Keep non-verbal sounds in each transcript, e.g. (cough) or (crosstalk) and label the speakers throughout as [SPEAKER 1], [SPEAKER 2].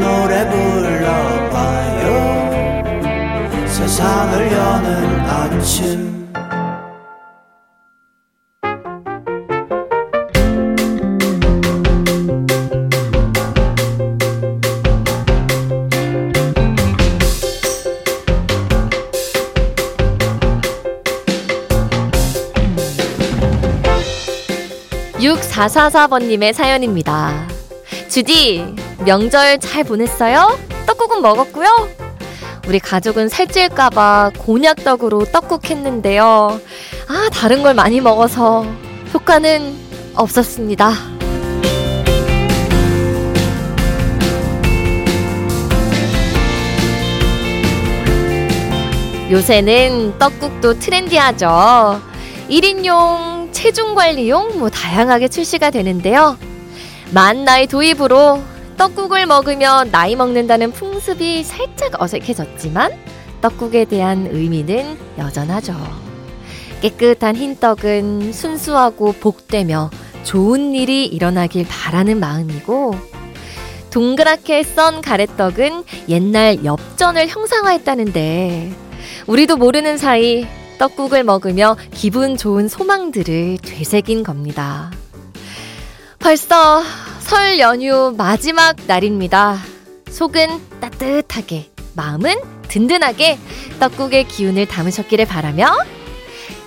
[SPEAKER 1] 노래 불러봐요 세상을 여는 아침
[SPEAKER 2] 육사사사번님의 사연입니다. 주디, 명절 잘 보냈어요? 떡국은 먹었고요? 우리 가족은 살찔까봐 곤약떡으로 떡국 했는데요. 아, 다른 걸 많이 먹어서 효과는 없었습니다. 요새는 떡국도 트렌디하죠. 1인용, 체중 관리용 뭐 다양하게 출시가 되는데요. 만 나이 도입으로 떡국을 먹으며 나이 먹는다는 풍습이 살짝 어색해졌지만 떡국에 대한 의미는 여전하죠. 깨끗한 흰 떡은 순수하고 복되며 좋은 일이 일어나길 바라는 마음이고 동그랗게 썬 가래떡은 옛날 엽전을 형상화했다는데 우리도 모르는 사이 떡국을 먹으며 기분 좋은 소망들을 되새긴 겁니다. 벌써 설 연휴 마지막 날입니다. 속은 따뜻하게, 마음은 든든하게 떡국의 기운을 담으셨기를 바라며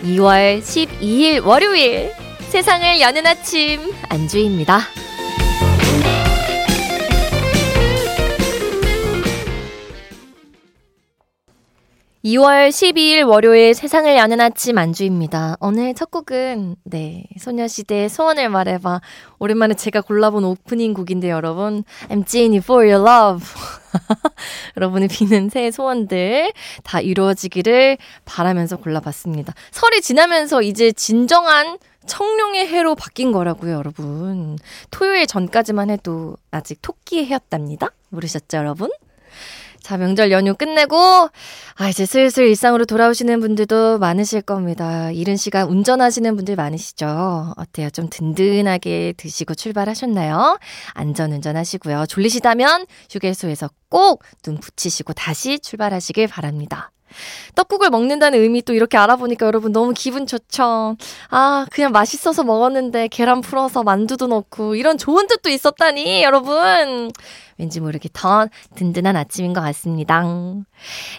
[SPEAKER 2] 2월 12일 월요일 세상을 여는 아침 안주입니다. 2월 12일 월요일 세상을 여는 아침 안주입니다. 오늘 첫 곡은 네 소녀시대의 소원을 말해봐 오랜만에 제가 골라본 오프닝 곡인데 여러분 I'm Genie for your love (laughs) 여러분의 비는 새해 소원들 다 이루어지기를 바라면서 골라봤습니다. 설이 지나면서 이제 진정한 청룡의 해로 바뀐 거라고요, 여러분. 토요일 전까지만 해도 아직 토끼의 해였답니다. 모르셨죠, 여러분? 자, 명절 연휴 끝내고, 아, 이제 슬슬 일상으로 돌아오시는 분들도 많으실 겁니다. 이른 시간 운전하시는 분들 많으시죠? 어때요? 좀 든든하게 드시고 출발하셨나요? 안전 운전하시고요. 졸리시다면 휴게소에서 꼭 눈 붙이시고 다시 출발하시길 바랍니다. 떡국을 먹는다는 의미 또 이렇게 알아보니까 여러분 너무 기분 좋죠. 아, 그냥 맛있어서 먹었는데 계란 풀어서 만두도 넣고 이런 좋은 뜻도 있었다니, 여러분. 왠지 모르게 더 든든한 아침인 것 같습니다.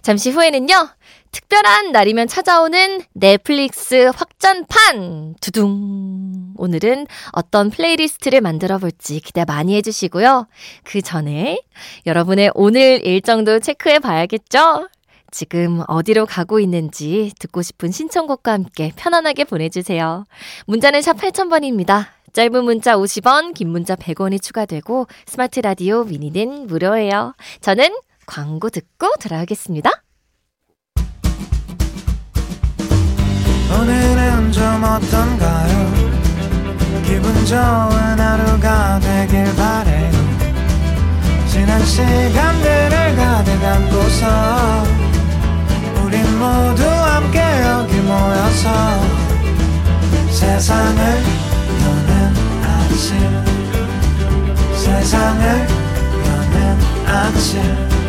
[SPEAKER 2] 잠시 후에는요, 특별한 날이면 찾아오는 내플리스 확장판! 두둥! 오늘은 어떤 플레이리스트를 만들어 볼지 기대 많이 해주시고요. 그 전에 여러분의 오늘 일정도 체크해 봐야겠죠? 지금 어디로 가고 있는지 듣고 싶은 신청곡과 함께 편안하게 보내주세요. 문자는 샵 8000번입니다. 짧은 문자 50원, 긴 문자 100원이 추가되고 스마트 라디오 미니는 무료예요. 저는 광고 듣고 돌아오겠습니다.
[SPEAKER 1] 오늘은 좀 어떤가요? 기분 좋은 하루가 되길 바래요 지난 시간들을 가득 안고서 모두 함께 여기 모여서 세상을 여는 아침. 세상을 여는 아침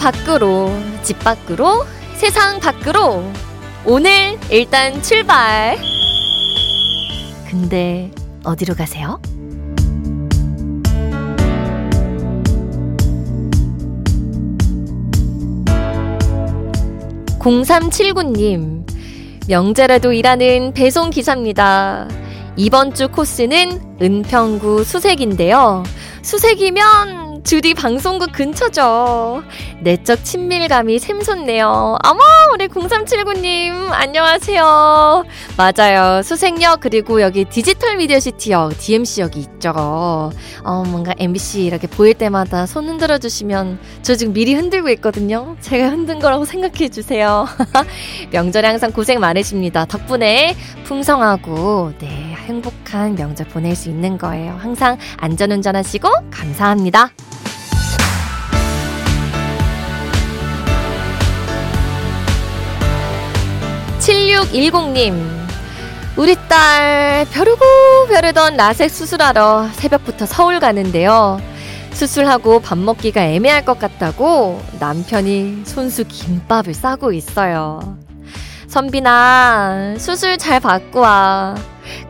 [SPEAKER 2] 밖으로, 집 밖으로, 세상 밖으로. 오늘 일단 출발. 근데 어디로 가세요? 0379님, 명제라도 일하는 배송 기사입니다. 이번 주 코스는 은평구 수색인데요. 수색이면 주디 방송국 근처죠. 내적 친밀감이 샘솟네요. 어머, 우리 0379님, 안녕하세요. 맞아요. 수색역, 그리고 여기 디지털 미디어 시티역, DMC역이 있죠. 어, 뭔가 MBC 이렇게 보일 때마다 손 흔들어 주시면 저 지금 미리 흔들고 있거든요. 제가 흔든 거라고 생각해 주세요. (laughs) 명절에 항상 고생 많으십니다. 덕분에 풍성하고, 네, 행복한 명절 보낼 수 있는 거예요. 항상 안전운전 하시고 감사합니다. 7610님, 우리 딸 벼르고 벼르던 라섹 수술하러 새벽부터 서울 가는데요. 수술하고 밥 먹기가 애매할 것 같다고 남편이 손수 김밥을 싸고 있어요. 선빈아, 수술 잘 받고 와.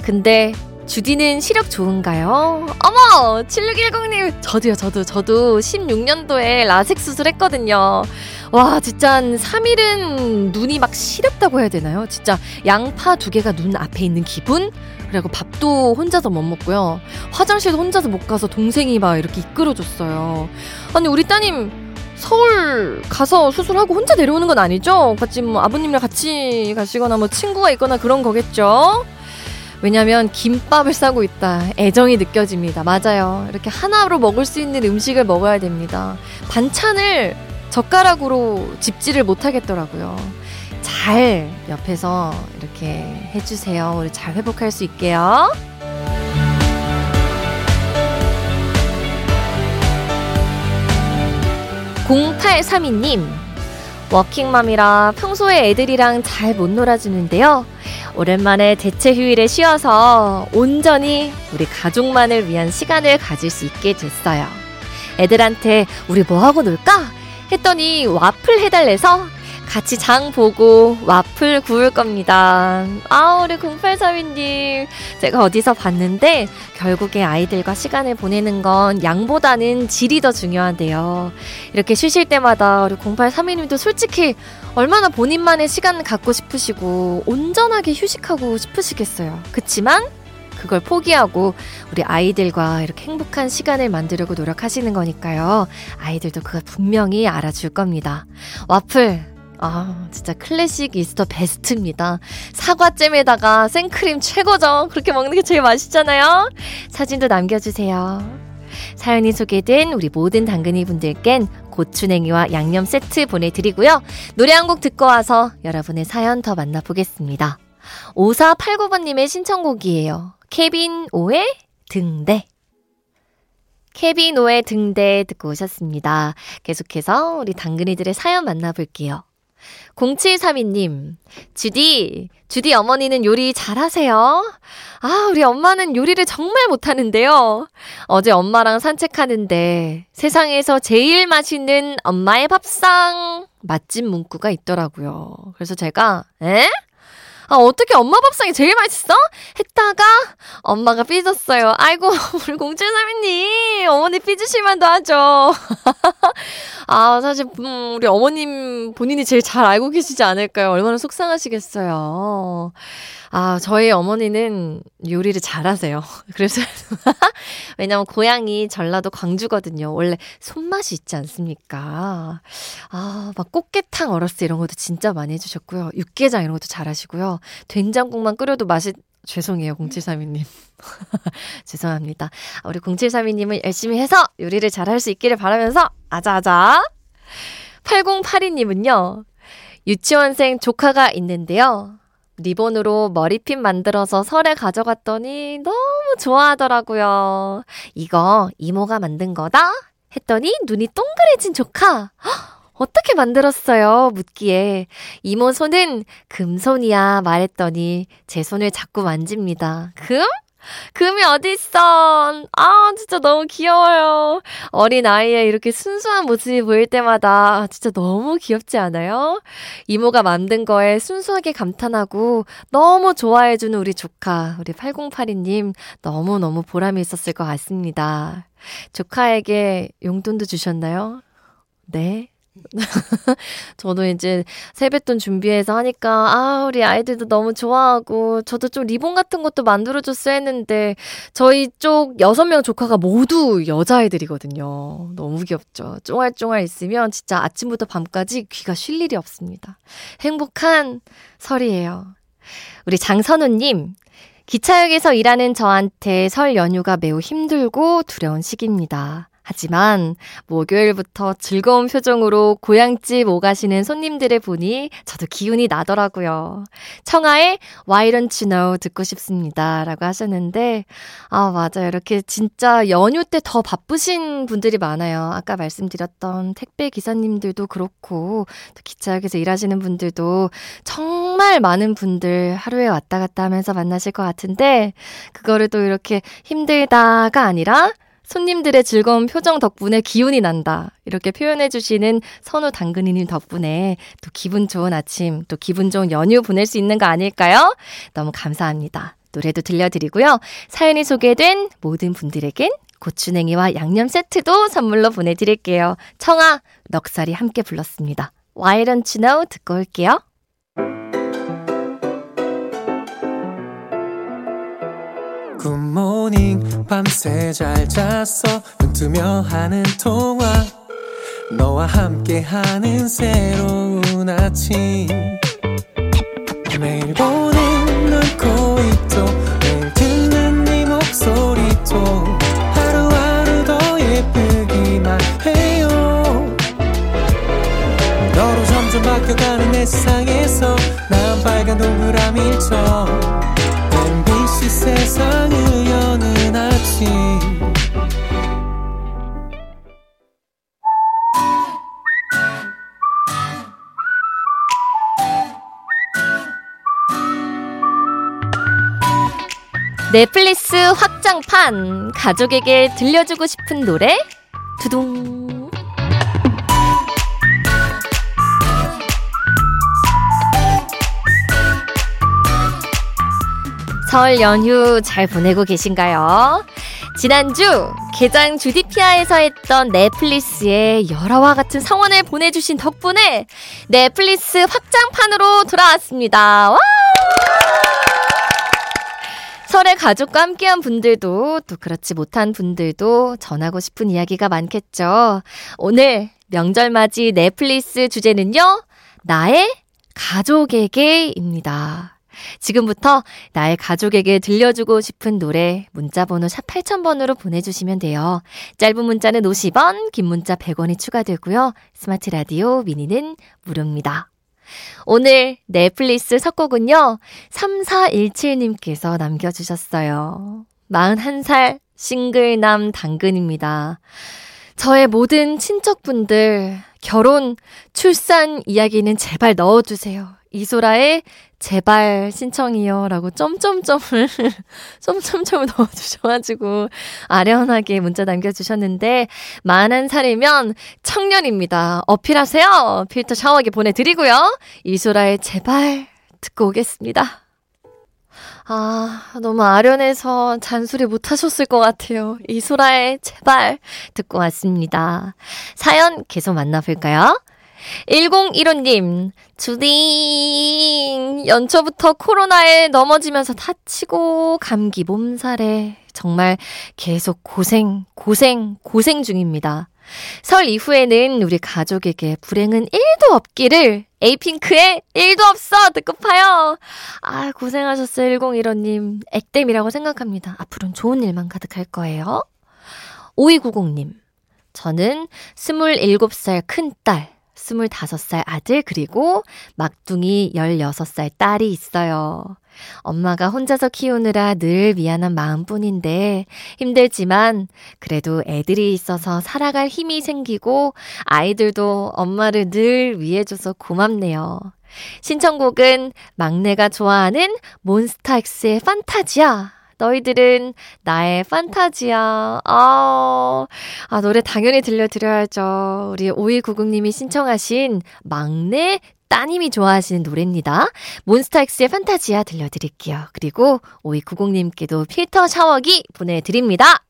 [SPEAKER 2] 근데 주디는 시력 좋은가요? 어머! 7610님! 저도요, 저도, 저도 16년도에 라섹 수술했거든요. 와, 진짜 한 3일은 눈이 막 시렵다고 해야 되나요? 진짜 양파 두 개가 눈 앞에 있는 기분? 그리고 밥도 혼자서 못 먹고요. 화장실도 혼자서 못 가서 동생이 막 이렇게 이끌어줬어요. 아니, 우리 따님, 서울 가서 수술하고 혼자 내려오는 건 아니죠? 같이 뭐 아버님이랑 같이 가시거나 뭐 친구가 있거나 그런 거겠죠? 왜냐면 김밥을 싸고 있다. 애정이 느껴집니다. 맞아요. 이렇게 하나로 먹을 수 있는 음식을 먹어야 됩니다. 반찬을 젓가락으로 집지를 못 하겠더라고요. 잘 옆에서 이렇게 해주세요. 우리 잘 회복할 수 있게요. (0832님) 워킹맘이라 평소에 애들이랑 잘 못 놀아주는데요. 오랜만에 대체 휴일에 쉬어서 온전히 우리 가족만을 위한 시간을 가질 수 있게 됐어요. 애들한테 우리 뭐하고 놀까? 했더니 와플 해달래서 같이 장 보고 와플 구울 겁니다. 아, 우리 0832님. 제가 어디서 봤는데 결국에 아이들과 시간을 보내는 건 양보다는 질이 더 중요한데요. 이렇게 쉬실 때마다 우리 0832님도 솔직히 얼마나 본인만의 시간을 갖고 싶으시고 온전하게 휴식하고 싶으시겠어요. 그치만 그걸 포기하고 우리 아이들과 이렇게 행복한 시간을 만들려고 노력하시는 거니까요. 아이들도 그걸 분명히 알아줄 겁니다. 와플 아, 진짜 클래식 이스터 베스트입니다. 사과잼에다가 생크림 최고죠. 그렇게 먹는 게 제일 맛있잖아요. 사진도 남겨주세요. 사연이 소개된 우리 모든 당근이 분들껜 고추냉이와 양념 세트 보내드리고요. 노래 한 곡 듣고 와서 여러분의 사연 더 만나보겠습니다. 5489번님의 신청곡이에요. 케빈 오의 등대. 케빈 오의 등대 듣고 오셨습니다. 계속해서 우리 당근이들의 사연 만나볼게요. 0732님, 주디, 주디 어머니는 요리 잘하세요? 아, 우리 엄마는 요리를 정말 못하는데요. 어제 엄마랑 산책하는데 세상에서 제일 맛있는 엄마의 밥상 맛집 문구가 있더라고요. 그래서 제가, 에? 아, 어떻게 엄마 밥상이 제일 맛있어? 했다가 엄마가 삐졌어요. 아이고, (laughs) 우리 공주사미님, 어머니 삐지실만도 하죠. (laughs) 아, 사실, 음, 우리 어머님 본인이 제일 잘 알고 계시지 않을까요? 얼마나 속상하시겠어요. 아, 저희 어머니는 요리를 잘하세요. (laughs) 그래서, 왜냐면 고향이 전라도 광주거든요. 원래 손맛이 있지 않습니까? 아, 막 꽃게탕 때 이런 것도 진짜 많이 해주셨고요. 육개장 이런 것도 잘하시고요. 된장국만 끓여도 맛이 죄송해요, 0732님. (laughs) 죄송합니다. 우리 0732님은 열심히 해서 요리를 잘할 수 있기를 바라면서, 아자아자. 8082님은요, 유치원생 조카가 있는데요. 리본으로 머리핀 만들어서 설에 가져갔더니 너무 좋아하더라고요. 이거 이모가 만든 거다? 했더니 눈이 동그래진 조카. 어떻게 만들었어요? 묻기에 이모 손은 금손이야 말했더니 제 손을 자꾸 만집니다. 금? 금이 어딨어. 아, 진짜 너무 귀여워요. 어린 아이의 이렇게 순수한 모습이 보일 때마다 진짜 너무 귀엽지 않아요? 이모가 만든 거에 순수하게 감탄하고 너무 좋아해주는 우리 조카, 우리 8082님 너무너무 보람이 있었을 것 같습니다. 조카에게 용돈도 주셨나요? 네. (laughs) 저도 이제 세뱃돈 준비해서 하니까, 아, 우리 아이들도 너무 좋아하고, 저도 좀 리본 같은 것도 만들어줬어야 했는데, 저희 쪽 여섯 명 조카가 모두 여자아이들이거든요. 너무 귀엽죠. 쫑알쫑알 있으면 진짜 아침부터 밤까지 귀가 쉴 일이 없습니다. 행복한 설이에요. 우리 장선우님, 기차역에서 일하는 저한테 설 연휴가 매우 힘들고 두려운 시기입니다. 하지만 목요일부터 즐거운 표정으로 고향집 오가시는 손님들을 보니 저도 기운이 나더라고요. 청하의 Why Don't You Know 듣고 싶습니다. 라고 하셨는데, 아, 맞아요. 이렇게 진짜 연휴 때 더 바쁘신 분들이 많아요. 아까 말씀드렸던 택배 기사님들도 그렇고, 또 기차역에서 일하시는 분들도 정말 많은 분들 하루에 왔다 갔다 하면서 만나실 것 같은데, 그거를 또 이렇게 힘들다가 아니라, 손님들의 즐거운 표정 덕분에 기운이 난다. 이렇게 표현해주시는 선우 당근이님 덕분에 또 기분 좋은 아침, 또 기분 좋은 연휴 보낼 수 있는 거 아닐까요? 너무 감사합니다. 노래도 들려드리고요. 사연이 소개된 모든 분들에겐 고추냉이와 양념 세트도 선물로 보내드릴게요. 청아, 넉살이 함께 불렀습니다. Why don't you know? 듣고 올게요.
[SPEAKER 1] 굿모닝 밤새 잘 잤어? 눈 뜨며 하는 통화. 너와 함께하는 새로운 아침. 매일 보는 눈코입도 매일 듣는 네 목소리도 하루하루 더 예쁘기만 해요. 너로 점점 바뀌어가는 내 세상에서 난 빨간 동그라미처럼
[SPEAKER 2] 넷플릭스 확장판 가족에게 들려주고 싶은 노래 두둥 설 연휴 잘 보내고 계신가요? 지난주 개장 주디피아에서 했던 넷플릭스의 열화와 같은 성원을 보내주신 덕분에 넷플릭스 확장판으로 돌아왔습니다. 와! 설에 가족과 함께한 분들도 또 그렇지 못한 분들도 전하고 싶은 이야기가 많겠죠. 오늘 명절 맞이 넷플릭스 주제는요. 나의 가족에게입니다. 지금부터 나의 가족에게 들려주고 싶은 노래 문자번호 샵 8000번으로 보내주시면 돼요. 짧은 문자는 50원, 긴 문자 100원이 추가되고요. 스마트 라디오 미니는 무료입니다. 오늘 넷플릭스 석곡은요, 3417님께서 남겨주셨어요. 41살 싱글남 당근입니다. 저의 모든 친척분들, 결혼, 출산 이야기는 제발 넣어주세요. 이소라의 제발 신청이요. 라고 점점점을, (laughs) 점점점을 넣어주셔가지고, 아련하게 문자 남겨주셨는데, 만한 살이면 청년입니다. 어필하세요. 필터 샤워기 보내드리고요. 이소라의 제발 듣고 오겠습니다. 아, 너무 아련해서 잔소리 못 하셨을 것 같아요. 이소라의 제발 듣고 왔습니다. 사연 계속 만나볼까요? 1015님, 주딩, 연초부터 코로나에 넘어지면서 다치고, 감기 몸살에, 정말 계속 고생, 고생, 고생 중입니다. 설 이후에는 우리 가족에게 불행은 1도 없기를 에이핑크의 1도 없어 듣고 파요. 아 고생하셨어요 1015님. 액땜이라고 생각합니다. 앞으로는 좋은 일만 가득할 거예요. 5290님. 저는 27살 큰딸 25살 아들 그리고 막둥이 16살 딸이 있어요. 엄마가 혼자서 키우느라 늘 미안한 마음뿐인데 힘들지만 그래도 애들이 있어서 살아갈 힘이 생기고 아이들도 엄마를 늘 위해줘서 고맙네요. 신청곡은 막내가 좋아하는 몬스타엑스의 판타지야. 너희들은 나의 판타지야. 아, 아, 노래 당연히 들려드려야죠. 우리 5190님이 신청하신 막내 따님이 좋아하시는 노래입니다. 몬스타엑스의 판타지야 들려드릴게요. 그리고 5290님께도 필터 샤워기 보내드립니다.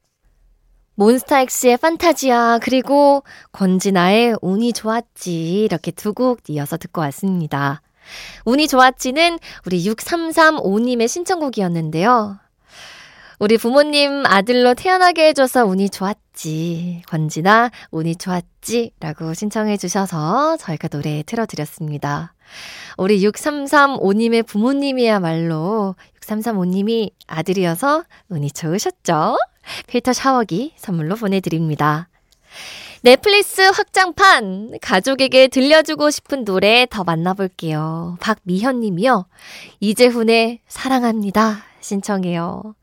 [SPEAKER 2] 몬스타엑스의 판타지아, 그리고 권진아의 운이 좋았지. 이렇게 두 곡 이어서 듣고 왔습니다. 운이 좋았지는 우리 6335님의 신청곡이었는데요. 우리 부모님 아들로 태어나게 해줘서 운이 좋았지. 권진아, 운이 좋았지. 라고 신청해 주셔서 저희가 노래 틀어드렸습니다. 우리 6335님의 부모님이야말로 6335님이 아들이어서 운이 좋으셨죠? 필터 샤워기 선물로 보내드립니다. 넷플릭스 확장판 가족에게 들려주고 싶은 노래 더 만나볼게요. 박미현 님이요. 이재훈의 사랑합니다. 신청해요.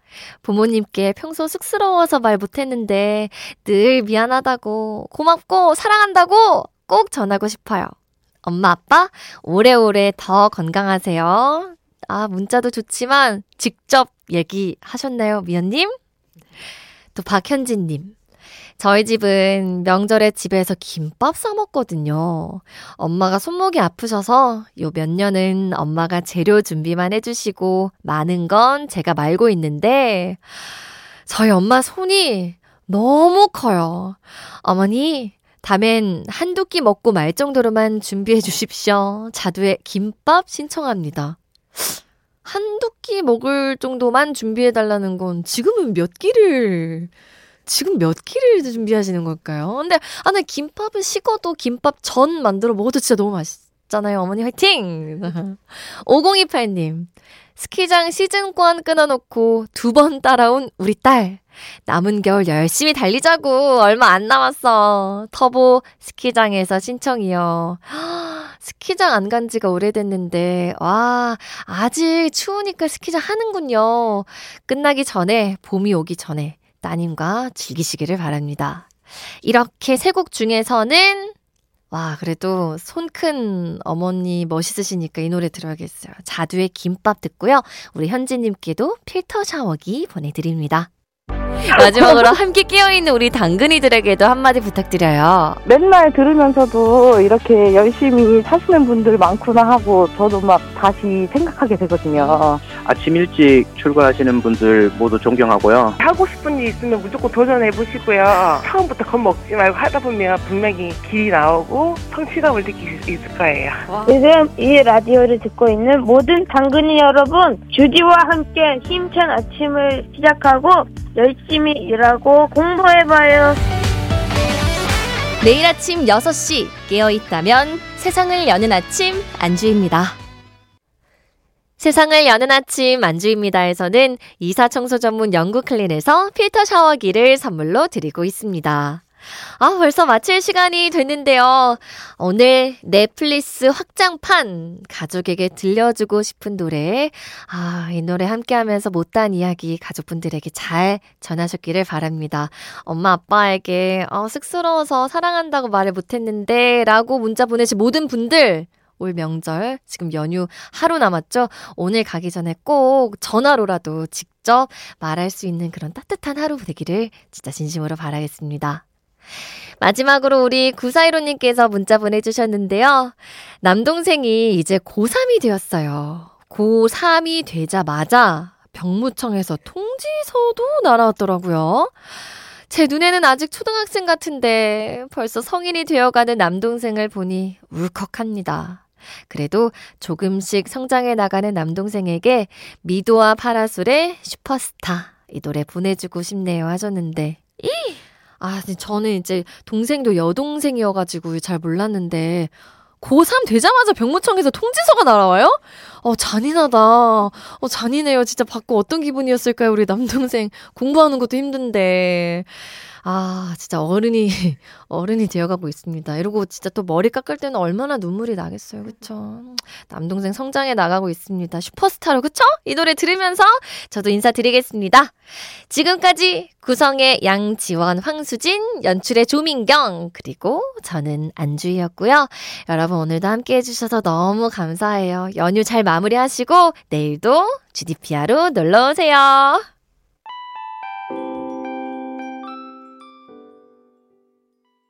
[SPEAKER 2] 부모님께 평소 쑥스러워서 말 못했는데 늘 미안하다고 고맙고 사랑한다고 꼭 전하고 싶어요. 엄마 아빠 오래오래 더 건강하세요. 아 문자도 좋지만 직접 얘기하셨나요 미연님? 또 박현진님. 저희 집은 명절에 집에서 김밥 싸먹거든요. 엄마가 손목이 아프셔서 요 몇 년은 엄마가 재료 준비만 해주시고 많은 건 제가 말고 있는데 저희 엄마 손이 너무 커요. 어머니, 다음엔 한두 끼 먹고 말 정도로만 준비해 주십시오. 자두의 김밥 신청합니다. 한두 끼 먹을 정도만 준비해 달라는 건 지금은 몇 끼를 지금 몇 끼를 준비하시는 걸까요? 근데 아, 나 김밥은 식어도 김밥 전 만들어 먹어도 진짜 너무 맛있잖아요. 어머니 화이팅! (laughs) 5028님. 스키장 시즌권 끊어놓고 두 번 따라온 우리 딸. 남은 겨울 열심히 달리자고. 얼마 안 남았어. 터보 스키장에서 신청이요. (gasps) 스키장 안 간 지가 오래됐는데, 와, 아직 추우니까 스키장 하는군요. 끝나기 전에, 봄이 오기 전에 따님과 즐기시기를 바랍니다. 이렇게 세 곡 중에서는 와, 그래도 손 큰 어머니 멋있으시니까 이 노래 들어야겠어요. 자두의 김밥 듣고요. 우리 현지님께도 필터 샤워기 보내드립니다. 마지막으로 함께 깨어있는 우리 당근이들에게도 한마디 부탁드려요.
[SPEAKER 3] 맨날 들으면서도 이렇게 열심히 사시는 분들 많구나 하고 저도 막 다시 생각하게 되거든요.
[SPEAKER 4] 아침 일찍 출근하시는 분들 모두 존경하고요.
[SPEAKER 5] 하고 싶은 일 있으면 무조건 도전해 보시고요. 처음부터 겁먹지 말고 하다 보면 분명히 길이 나오고 성취감을 느낄 수 있을 거예요.
[SPEAKER 6] 요즘 이 라디오를 듣고 있는 모든 당근이 여러분, 주디와 함께 힘찬 아침을 시작하고 열심히 일하고 공부해봐요.
[SPEAKER 2] 내일 아침 6시 깨어있다면 세상을 여는 아침 안주입니다. 세상을 여는 아침 안주입니다에서는 이사 청소 전문 영구 클린에서 필터 샤워기를 선물로 드리고 있습니다. 아, 벌써 마칠 시간이 됐는데요. 오늘 넷플릭스 확장판 가족에게 들려주고 싶은 노래. 아, 이 노래 함께 하면서 못다한 이야기 가족분들에게 잘 전하셨기를 바랍니다. 엄마, 아빠에게 어, 쑥스러워서 사랑한다고 말을 못했는데 라고 문자 보내신 모든 분들 올 명절 지금 연휴 하루 남았죠? 오늘 가기 전에 꼭 전화로라도 직접 말할 수 있는 그런 따뜻한 하루 되기를 진짜 진심으로 바라겠습니다. 마지막으로 우리 9415님께서 문자 보내주셨는데요. 남동생이 이제 고3이 되었어요. 고3이 되자마자 병무청에서 통지서도 날아왔더라고요. 제 눈에는 아직 초등학생 같은데 벌써 성인이 되어가는 남동생을 보니 울컥합니다. 그래도 조금씩 성장해 나가는 남동생에게 미도와 파라솔의 슈퍼스타 이 노래 보내주고 싶네요 하셨는데 이 아, 저는 이제 동생도 여동생이어가지고 잘 몰랐는데, 고3 되자마자 병무청에서 통지서가 날아와요? 어, 잔인하다. 어, 잔인해요. 진짜 받고 어떤 기분이었을까요? 우리 남동생 공부하는 것도 힘든데. 아, 진짜 어른이, (laughs) 어른이 되어가고 있습니다. 이러고 진짜 또 머리 깎을 때는 얼마나 눈물이 나겠어요. 그쵸? 남동생 성장해 나가고 있습니다. 슈퍼스타로, 그쵸? 이 노래 들으면서 저도 인사드리겠습니다. 지금까지 구성의 양지원, 황수진, 연출의 조민경, 그리고 저는 안주희였고요. 여러분 오늘도 함께 해주셔서 너무 감사해요. 연휴 잘 마무리하시고 내일도 GDPR로 놀러 오세요.